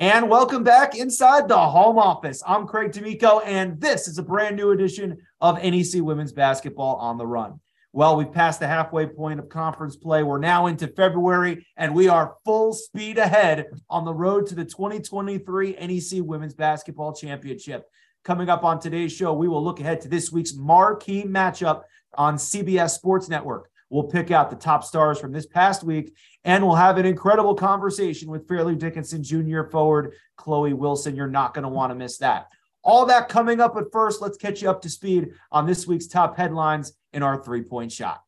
And welcome back inside the home office. I'm Craig D'Amico, and this is a brand new edition of NEC Women's Basketball on the Run. Well, we've passed the halfway point of conference play. We're now into February, and we are full speed ahead on the road to the 2023 NEC Women's Basketball Championship. Coming up on today's show, we will look ahead to this week's marquee matchup on CBS Sports Network. We'll pick out the top stars from this past week, and we'll have an incredible conversation with Fairleigh Dickinson Junior forward Chloe Wilson. You're not going to want to miss that. All that coming up, but first, let's catch you up to speed on this week's top headlines in our three point shot.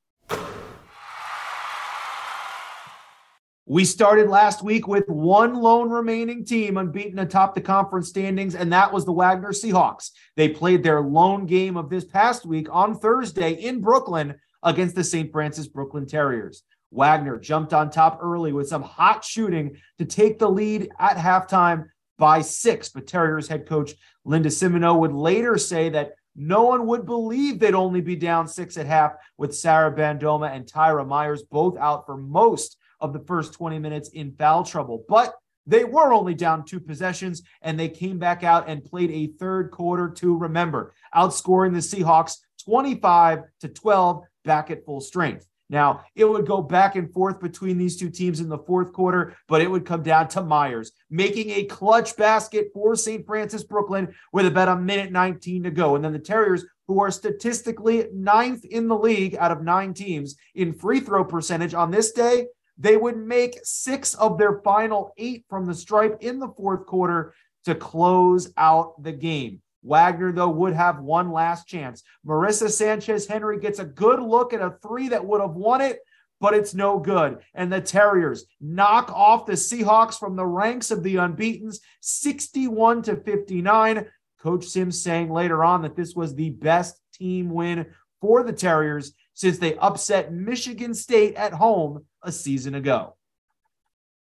We started last week with one lone remaining team unbeaten atop the conference standings, and that was the Wagner Seahawks. They played their lone game of this past week on Thursday in Brooklyn against the St. Francis Brooklyn Terriers. Wagner jumped on top early with some hot shooting to take the lead at halftime by six. But Terriers head coach Linda Cimino would later say that no one would believe they'd only be down six at half with Sarah Bandoma and Tyra Myers both out for most of the first 20 minutes in foul trouble. But they were only down two possessions and they came back out and played a third quarter to remember, outscoring the Seahawks 25 to 12 back at full strength. Now, it would go back and forth between these two teams in the fourth quarter, but it would come down to Myers making a clutch basket for St. Francis Brooklyn with about a minute 19 to go. And then the Terriers, who are statistically ninth in the league out of nine teams in free throw percentage on this day, they would make six of their final eight from the stripe in the fourth quarter to close out the game. Wagner, though, would have one last chance. Marissa Sanchez Henry gets a good look at a three that would have won it, but it's no good. And the Terriers knock off the Seahawks from the ranks of the unbeatens 61 to 59. Coach Sims saying later on that this was the best team win for the Terriers since they upset Michigan State at home a season ago.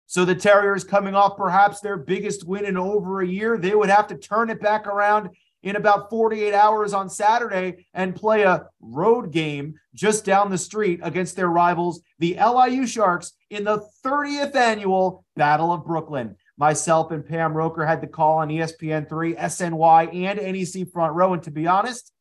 So the Terriers coming off perhaps their biggest win in over a year, they would have to turn it back around in about 48 hours on Saturday and play a road game just down the street against their rivals, the LIU Sharks, in the 30th annual Battle of Brooklyn. Myself and Pam Roker had the call on ESPN3, SNY, and NEC Front Row. And to be honest,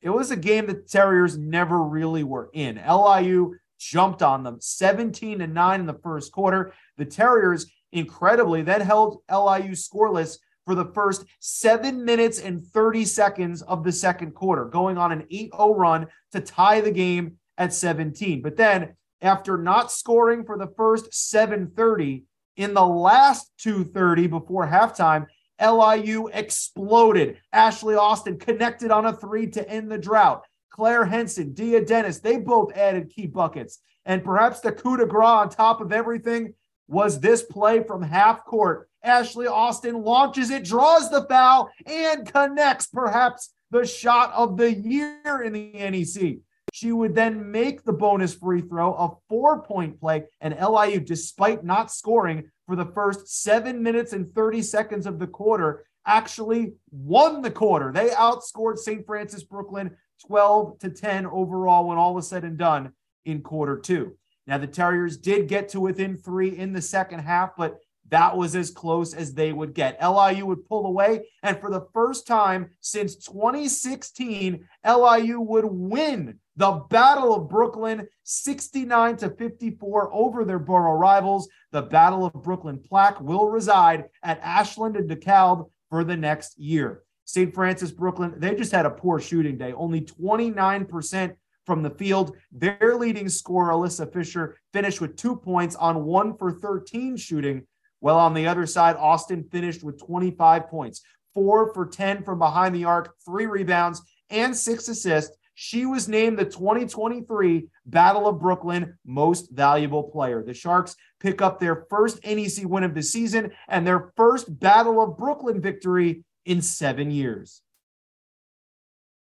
it was a game that the Terriers never really were in. LIU jumped on them 17 to 9 in the first quarter. The Terriers incredibly then held LIU scoreless for the first seven minutes and 30 seconds of the second quarter, going on an 8 0 run to tie the game at 17. But then, after not scoring for the first 730, in the last 230 before halftime, LIU exploded. Ashley Austin connected on a three to end the drought. Claire Henson, Dia Dennis, they both added key buckets. And perhaps the coup de grace on top of everything was this play from half court. Ashley Austin launches it, draws the foul, and connects perhaps the shot of the year in the NEC. She would then make the bonus free throw, a four point play, and LIU, despite not scoring for the first seven minutes and 30 seconds of the quarter, actually won the quarter. They outscored St. Francis Brooklyn 12 to 10 overall when all was said and done in quarter two. Now, the Terriers did get to within three in the second half, but that was as close as they would get. LIU would pull away, and for the first time since 2016, LIU would win the Battle of Brooklyn 69 to 54 over their borough rivals. The Battle of Brooklyn plaque will reside at Ashland and DeKalb for the next year. St. Francis Brooklyn, they just had a poor shooting day, only 29% from the field. Their leading scorer, Alyssa Fisher, finished with two points on one for 13 shooting. Well, on the other side, Austin finished with 25 points, four for 10 from behind the arc, three rebounds, and six assists. She was named the 2023 Battle of Brooklyn Most Valuable Player. The Sharks pick up their first NEC win of the season and their first Battle of Brooklyn victory in seven years.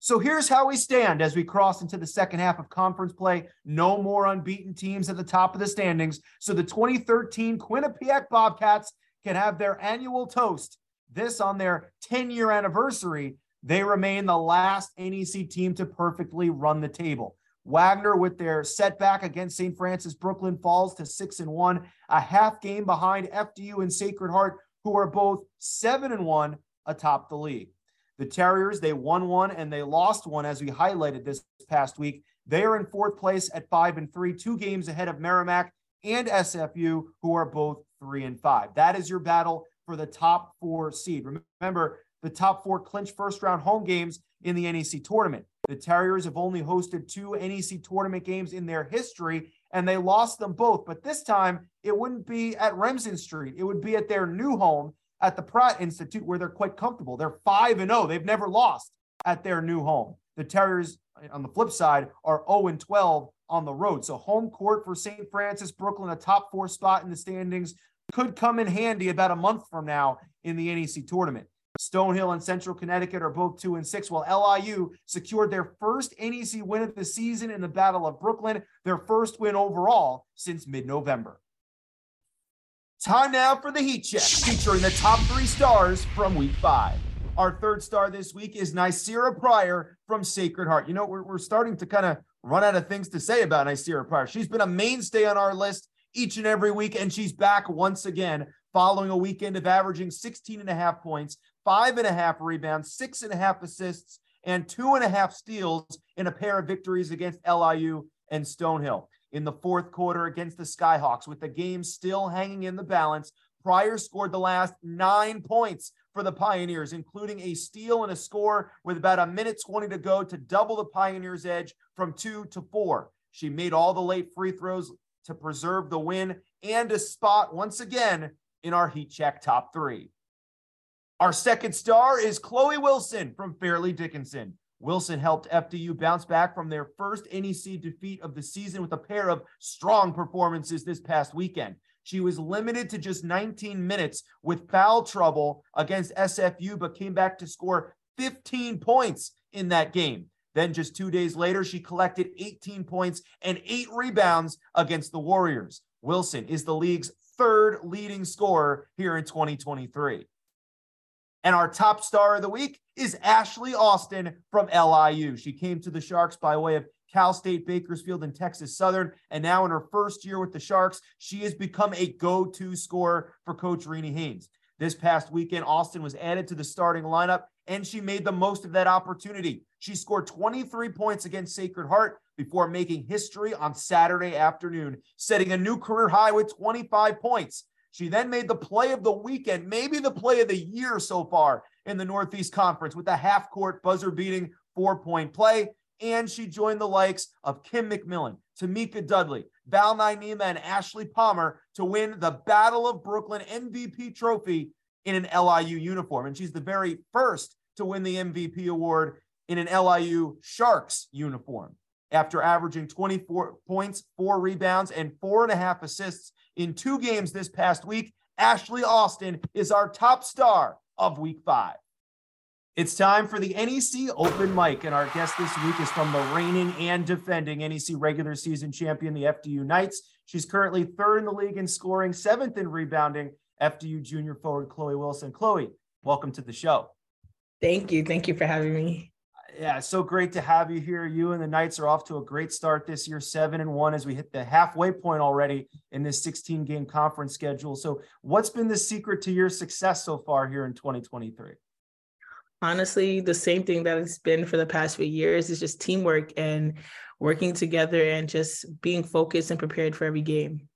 So here's how we stand as we cross into the second half of conference play. No more unbeaten teams at the top of the standings. So the 2013 Quinnipiac Bobcats can have their annual toast. This on their 10 year anniversary. They remain the last NEC team to perfectly run the table. Wagner, with their setback against St. Francis Brooklyn, falls to six and one, a half game behind FDU and Sacred Heart, who are both seven and one atop the league. The Terriers, they won one and they lost one, as we highlighted this past week. They are in fourth place at five and three, two games ahead of Merrimack and SFU, who are both three and five. That is your battle for the top four seed. Remember, the top four clinch first round home games in the NEC tournament. The Terriers have only hosted two NEC tournament games in their history, and they lost them both. But this time, it wouldn't be at Remsen Street, it would be at their new home at the Pratt Institute where they're quite comfortable. They're 5 and 0. They've never lost at their new home. The Terriers uh, on the flip side are 0 and 12 on the road. So home court for St. Francis Brooklyn, a top 4 spot in the standings could come in handy about a month from now in the NEC tournament. Stonehill and Central Connecticut are both 2 and 6 while LIU secured their first NEC win of the season in the Battle of Brooklyn, their first win overall since mid-November. Time now for the Heat Check, featuring the top three stars from week five. Our third star this week is Ny'Ceara Pryor from Sacred Heart. You know, we're, we're starting to kind of run out of things to say about Ny'Ceara Pryor. She's been a mainstay on our list each and every week, and she's back once again following a weekend of averaging 16 and a half points, five and a half rebounds, six and a half assists, and two and a half steals in a pair of victories against LIU and Stonehill in the fourth quarter against the Skyhawks. With the game still hanging in the balance, Pryor scored the last nine points for the Pioneers, including a steal and a score with about a minute 20 to go to double the Pioneers' edge from two to four. She made all the late free throws to preserve the win and a spot once again in our Heat Check top three. Our second star is Chloe Wilson from Fairleigh Dickinson. Wilson helped FDU bounce back from their first NEC defeat of the season with a pair of strong performances this past weekend. She was limited to just 19 minutes with foul trouble against SFU, but came back to score 15 points in that game. Then, just two days later, she collected 18 points and eight rebounds against the Warriors. Wilson is the league's third leading scorer here in 2023. And our top star of the week is Ashley Austin from LIU. She came to the Sharks by way of Cal State Bakersfield and Texas Southern. And now, in her first year with the Sharks, she has become a go to scorer for Coach Renee Haynes. This past weekend, Austin was added to the starting lineup and she made the most of that opportunity. She scored 23 points against Sacred Heart before making history on Saturday afternoon, setting a new career high with 25 points. She then made the play of the weekend, maybe the play of the year so far in the Northeast Conference with a half court buzzer beating four point play. And she joined the likes of Kim McMillan, Tamika Dudley, Val Naima, and Ashley Palmer to win the Battle of Brooklyn MVP trophy in an LIU uniform. And she's the very first to win the MVP award in an LIU Sharks uniform after averaging 24 points, four rebounds, and four and a half assists in two games this past week. Ashley Austin is our top star of week five. It's time for the NEC Open Mic, and our guest this week is from the reigning and defending NEC regular season champion, the FDU Knights. She's currently third in the league in scoring, seventh in rebounding. FDU junior forward Chloe Wilson. Chloe, welcome to the show. Thank you. Thank you for having me yeah, so great to have you here. You and the Knights are off to a great start this year, seven and one, as we hit the halfway point already in this 16 game conference schedule. So, what's been the secret to your success so far here in 2023? Honestly, the same thing that it's been for the past few years is just teamwork and working together and just being focused and prepared for every game.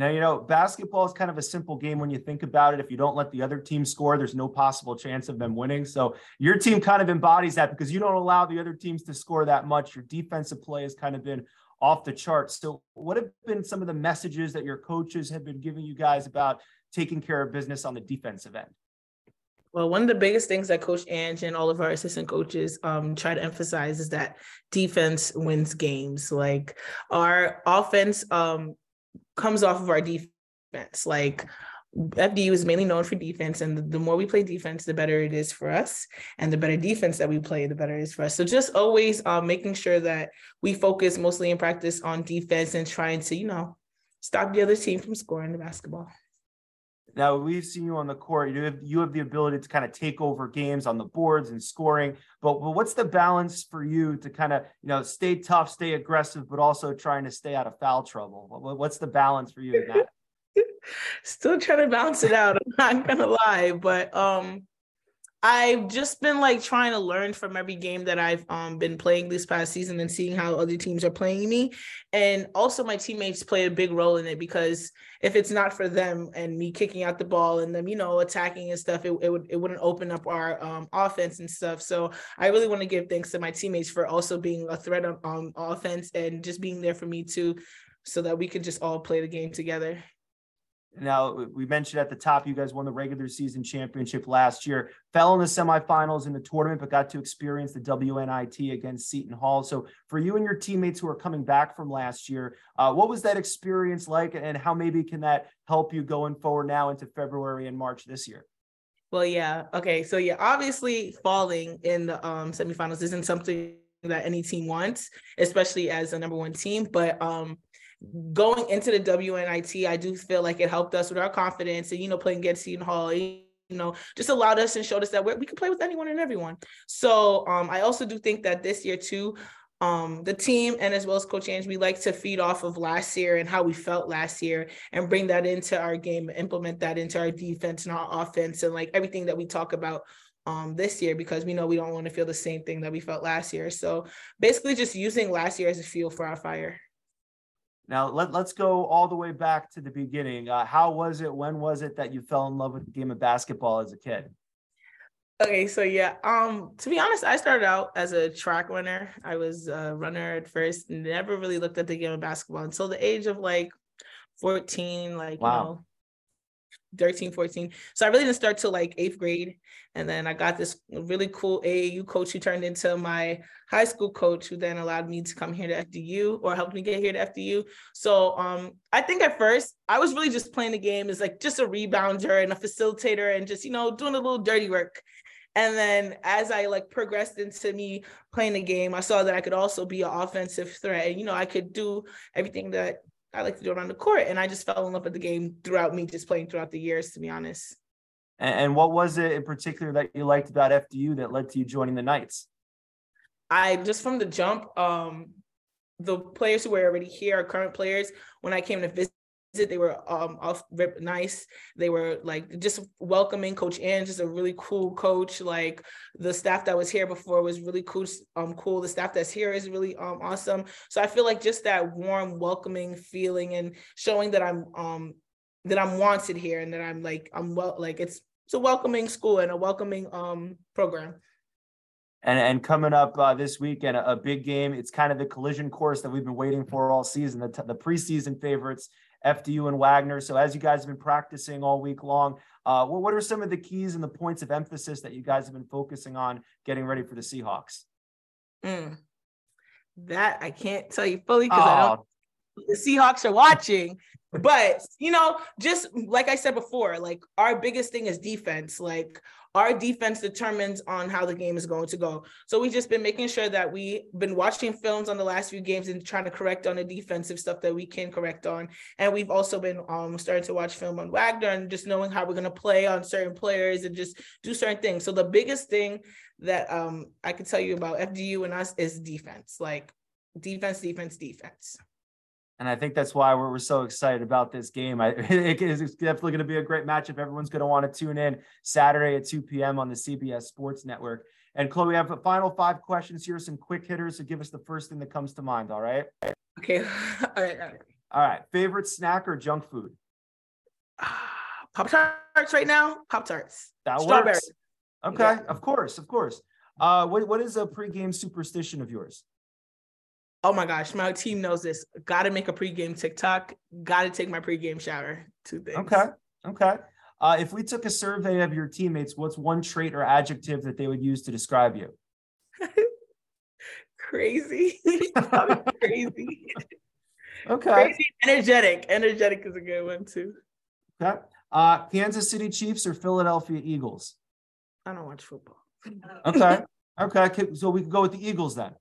Now, you know, basketball is kind of a simple game when you think about it. If you don't let the other team score, there's no possible chance of them winning. So your team kind of embodies that because you don't allow the other teams to score that much. Your defensive play has kind of been off the charts. So, what have been some of the messages that your coaches have been giving you guys about taking care of business on the defensive end? Well, one of the biggest things that Coach Ange and all of our assistant coaches um, try to emphasize is that defense wins games. Like our offense um, comes off of our defense. Like FDU is mainly known for defense, and the, more we play defense, the better it is for us, and the better defense that we play, the better it is for us. So just always uh, making sure that we focus mostly in practice on defense and trying to, you know, stop the other team from scoring the basketball. Now we've seen you on the court. You have you have the ability to kind of take over games on the boards and scoring. But, but what's the balance for you to kind of you know stay tough, stay aggressive, but also trying to stay out of foul trouble? What's the balance for you in that? Still trying to bounce it out. I'm not gonna lie, but um, I've just been like trying to learn from every game that I've um, been playing this past season and seeing how other teams are playing me. And also, my teammates play a big role in it because if it's not for them and me kicking out the ball and them, you know, attacking and stuff, it, it would it wouldn't open up our um, offense and stuff. So I really want to give thanks to my teammates for also being a threat on, on offense and just being there for me too, so that we could just all play the game together. Now, we mentioned at the top, you guys won the regular season championship last year, fell in the semifinals in the tournament, but got to experience the WNIT against Seton Hall. So, for you and your teammates who are coming back from last year, uh, what was that experience like, and how maybe can that help you going forward now into February and March this year? Well, yeah. Okay. So, yeah, obviously, falling in the um, semifinals isn't something that any team wants, especially as a number one team. But um, going into the WNIT, I do feel like it helped us with our confidence and, you know, playing against Seton Hall, you know, just allowed us and showed us that we can play with anyone and everyone. So um, I also do think that this year too, um, the team and as well as Coach Ange, we like to feed off of last year and how we felt last year and bring that into our game, implement that into our defense and our offense and like everything that we talk about um, this year because we know we don't want to feel the same thing that we felt last year. So basically just using last year as a fuel for our fire. Now let, let's go all the way back to the beginning. Uh, how was it? When was it that you fell in love with the game of basketball as a kid? Okay, so yeah, um, to be honest, I started out as a track runner. I was a runner at first, never really looked at the game of basketball until the age of like 14, like wow. you know, 13, 14. So I really didn't start till like eighth grade. And then I got this really cool AAU coach who turned into my high school coach, who then allowed me to come here to FDU or helped me get here to FDU. So um, I think at first I was really just playing the game as like just a rebounder and a facilitator and just, you know, doing a little dirty work. And then as I like progressed into me playing the game, I saw that I could also be an offensive threat. And, you know, I could do everything that I like to do around the court. And I just fell in love with the game throughout me just playing throughout the years, to be honest. And what was it in particular that you liked about FDU that led to you joining the Knights? I just from the jump, um, the players who were already here are current players. When I came to visit they were um off rip nice. They were like just welcoming. Coach Ann, just a really cool coach. Like the staff that was here before was really cool. Um, cool. The staff that's here is really um awesome. So I feel like just that warm, welcoming feeling and showing that I'm um that I'm wanted here and that I'm like I'm well like it's it's a welcoming school and a welcoming um program. And, and coming up uh, this weekend, a, a, big game. It's kind of the collision course that we've been waiting for all season. The, t- the preseason favorites FDU and Wagner. So as you guys have been practicing all week long, uh, what, what are some of the keys and the points of emphasis that you guys have been focusing on getting ready for the Seahawks? Mm. That I can't tell you fully because I don't. The Seahawks are watching, but you know, just like I said before, like our biggest thing is defense. Like our defense determines on how the game is going to go. So we've just been making sure that we've been watching films on the last few games and trying to correct on the defensive stuff that we can correct on. And we've also been um, starting to watch film on Wagner and just knowing how we're going to play on certain players and just do certain things. So the biggest thing that um, I could tell you about FDU and us is defense, like defense, defense, defense and I think that's why we're, we're so excited about this game. I, it is definitely going to be a great matchup. Everyone's going to want to tune in Saturday at 2 p.m. on the CBS Sports Network. And Chloe, we have a final five questions here, some quick hitters. So give us the first thing that comes to mind. All right. Okay. all right. All right. All right. Favorite snack or junk food? Pop tarts right now. Pop tarts. That Strawberry. works. Okay. Yeah. Of course. Of course. Uh, what, what is a pregame superstition of yours? Oh my gosh, my team knows this. Got to make a pregame TikTok. Got to take my pregame shower. Two things. Okay. Okay. Uh, if we took a survey of your teammates, what's one trait or adjective that they would use to describe you? crazy. crazy. Okay. Crazy, energetic. Energetic is a good one too. Okay. Uh, Kansas City Chiefs or Philadelphia Eagles? I don't watch football. okay. Okay. So we can go with the Eagles then.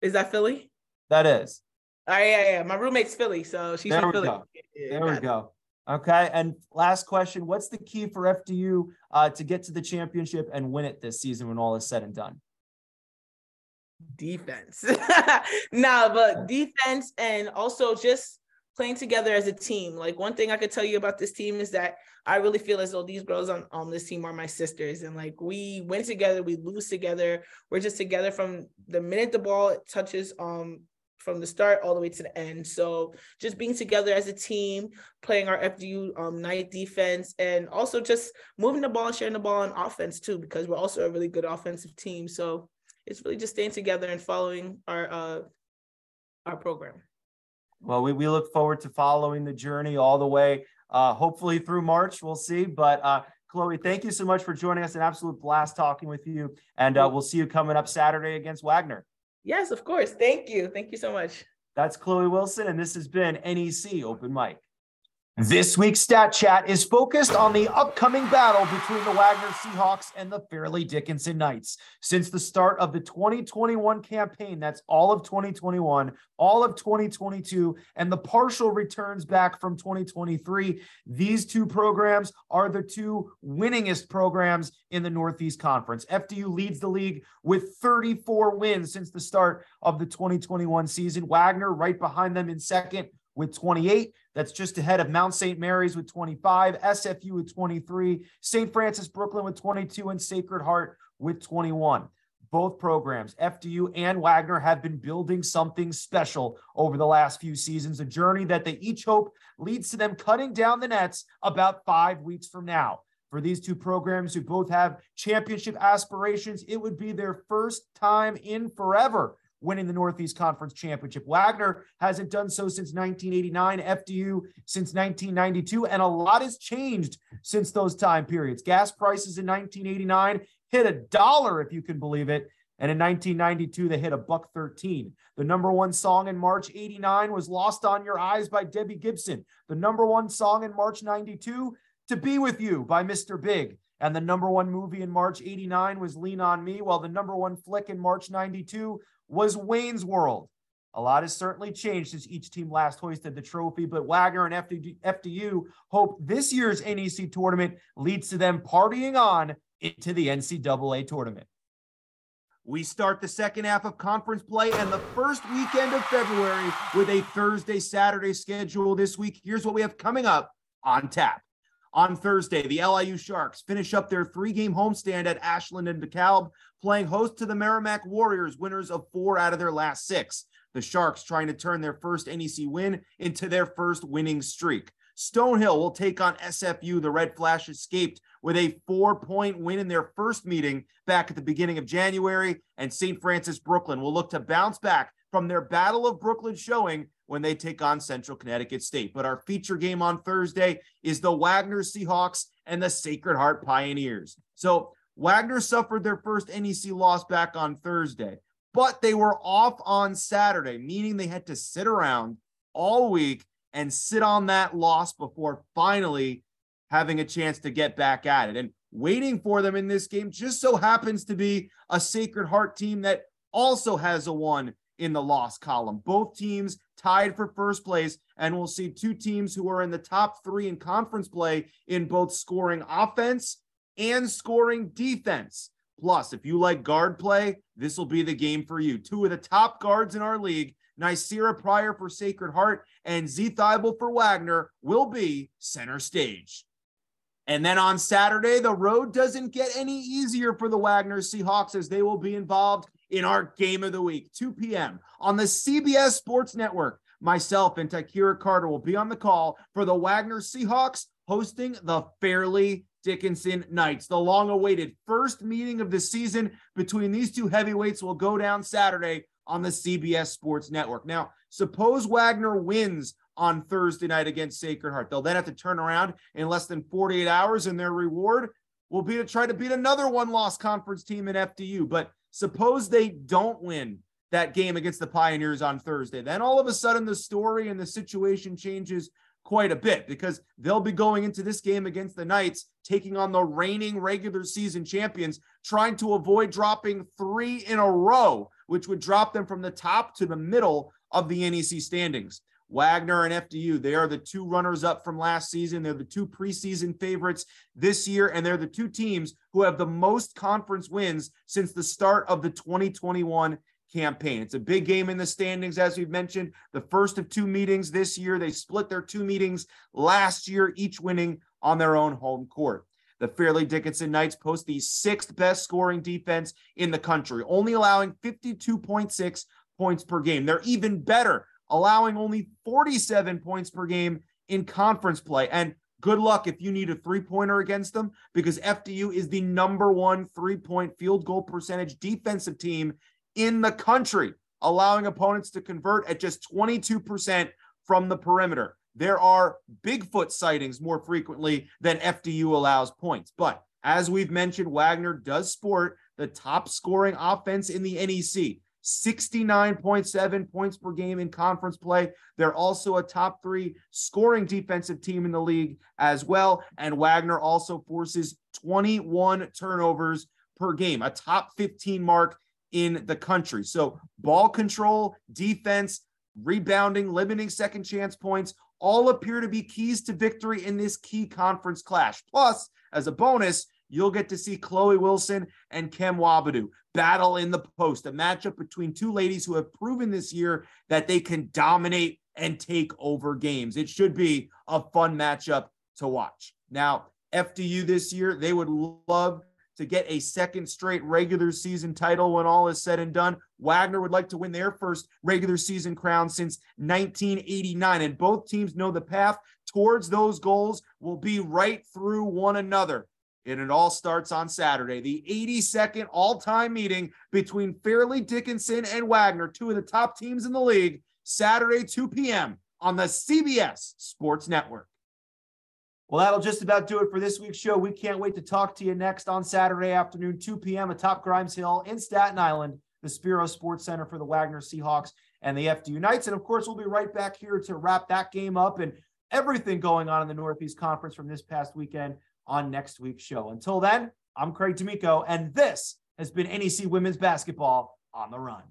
Is that Philly? That is. Oh yeah, yeah. My roommate's Philly, so she's there from Philly. Go. there we go. Okay. And last question: What's the key for FDU uh, to get to the championship and win it this season when all is said and done? Defense. no, but defense and also just playing together as a team. Like one thing I could tell you about this team is that I really feel as though these girls on, on this team are my sisters. And like we win together, we lose together. We're just together from the minute the ball touches um from the start all the way to the end. So just being together as a team, playing our FDU um, Knight defense, and also just moving the ball sharing the ball on offense too, because we're also a really good offensive team. So it's really just staying together and following our uh, our program. Well, we, we look forward to following the journey all the way, uh, hopefully through March. We'll see. But uh, Chloe, thank you so much for joining us. An absolute blast talking with you. And uh, we'll see you coming up Saturday against Wagner. Yes, of course. Thank you. Thank you so much. That's Chloe Wilson, and this has been NEC Open Mic. This week's Stat Chat is focused on the upcoming battle between the Wagner Seahawks and the Fairleigh Dickinson Knights. Since the start of the 2021 campaign, that's all of 2021, all of 2022, and the partial returns back from 2023, these two programs are the two winningest programs in the Northeast Conference. FDU leads the league with 34 wins since the start of the 2021 season. Wagner right behind them in second with 28. That's just ahead of Mount St. Mary's with 25, SFU with 23, St. Francis Brooklyn with 22, and Sacred Heart with 21. Both programs, FDU and Wagner, have been building something special over the last few seasons, a journey that they each hope leads to them cutting down the nets about five weeks from now. For these two programs who both have championship aspirations, it would be their first time in forever winning the Northeast Conference Championship. Wagner hasn't done so since 1989, FDU since 1992, and a lot has changed since those time periods. Gas prices in 1989 hit a dollar, if you can believe it. And in 1992, they hit a buck 13. The number one song in March 89 was Lost in Your Eyes by Debbie Gibson. The number one song in March 92, To Be With You by Mr. Big. And the number one movie in March 89 was Lean on Me, while the number one flick in March 92 was Wayne's World. A lot has certainly changed since each team last hoisted the trophy, but Wagner and FDU hope this year's NEC tournament leads to them partying on into the NCAA tournament. We start the second half of conference play and the first weekend of February with a Thursday Saturday schedule this week. Here's what we have coming up on tap. On Thursday, the LIU Sharks finish up their three game homestand at Ashland and DeKalb, playing host to the Merrimack Warriors, winners of four out of their last six. The Sharks trying to turn their first NEC win into their first winning streak. Stonehill will take on SFU. The Red Flash escaped with a four point win in their first meeting back at the beginning of January. And St. Francis Brooklyn will look to bounce back from their Battle of Brooklyn showing when they take on Central Connecticut State. But our feature game on Thursday is the Wagner Seahawks and the Sacred Heart Pioneers. So Wagner suffered their first NEC loss back on Thursday, but they were off on Saturday, meaning they had to sit around all week and sit on that loss before finally having a chance to get back at it. And waiting for them in this game just so happens to be a Sacred Heart team that also has a one in the loss column. Both teams tied for first place, and we'll see two teams who are in the top three in conference play in both scoring offense and scoring defense. Plus, if you like guard play, this will be the game for you. Two of the top guards in our league, Ny'Ceara Pryor for Sacred Heart and Z Thibault for Wagner, will be center stage. And then on Saturday, the road doesn't get any easier for the Wagner Seahawks as they will be involved in our game of the week, 2 p.m. on the CBS Sports Network. Myself and Takira Carter will be on the call for the Wagner Seahawks hosting the Fairleigh Dickinson Knights. The long awaited first meeting of the season between these two heavyweights will go down Saturday on the CBS Sports Network. Now, suppose Wagner wins on Thursday night against Sacred Heart. They'll then have to turn around in less than 48 hours, and their reward will be to try to beat another one loss conference team in FDU. But Suppose they don't win that game against the Pioneers on Thursday. Then all of a sudden the story and the situation changes quite a bit because they'll be going into this game against the Knights, taking on the reigning regular season champions, trying to avoid dropping three in a row, which would drop them from the top to the middle of the NEC standings. Wagner and FDU, they are the two runners up from last season. They're the two preseason favorites this year, and they're the two teams who have the most conference wins since the start of the 2021 campaign. It's a big game in the standings, as we've mentioned. The first of two meetings this year. They split their two meetings last year, each winning on their own home court. The Fairleigh Dickinson Knights post the sixth best scoring defense in the country, only allowing 52.6 points per game. They're even better, allowing only 47 points per game in conference play. And good luck if you need a three pointer against them because FDU is the number one three point field goal percentage defensive team in the country, allowing opponents to convert at just 22% from the perimeter. There are Bigfoot sightings more frequently than FDU allows points. But as we've mentioned, Wagner does sport the top scoring offense in the NEC. 69.7 points per game in conference play. They're also a top three scoring defensive team in the league as well. And Wagner also forces 21 turnovers per game, a top 15 mark in the country. So, ball control, defense, rebounding, limiting second chance points all appear to be keys to victory in this key conference clash. Plus, as a bonus, you'll get to see Chloe Wilson and Kem Wabadu battle in the post, a matchup between two ladies who have proven this year that they can dominate and take over games. It should be a fun matchup to watch. Now, FDU this year, they would love to get a second straight regular season title when all is said and done. Wagner would like to win their first regular season crown since 1989. And both teams know the path towards those goals will be right through one another. And it all starts on Saturday, the 82nd all time meeting between Fairleigh Dickinson and Wagner, two of the top teams in the league, Saturday, 2 p.m. on the CBS Sports Network. Well, that'll just about do it for this week's show. We can't wait to talk to you next on Saturday afternoon, 2 p.m. atop Grimes Hill in Staten Island, the Spiro Sports Center for the Wagner Seahawks and the FDU Knights. And of course, we'll be right back here to wrap that game up and everything going on in the Northeast Conference from this past weekend on next week's show. Until then, I'm Craig D'Amico, and this has been NEC Women's Basketball on the Run.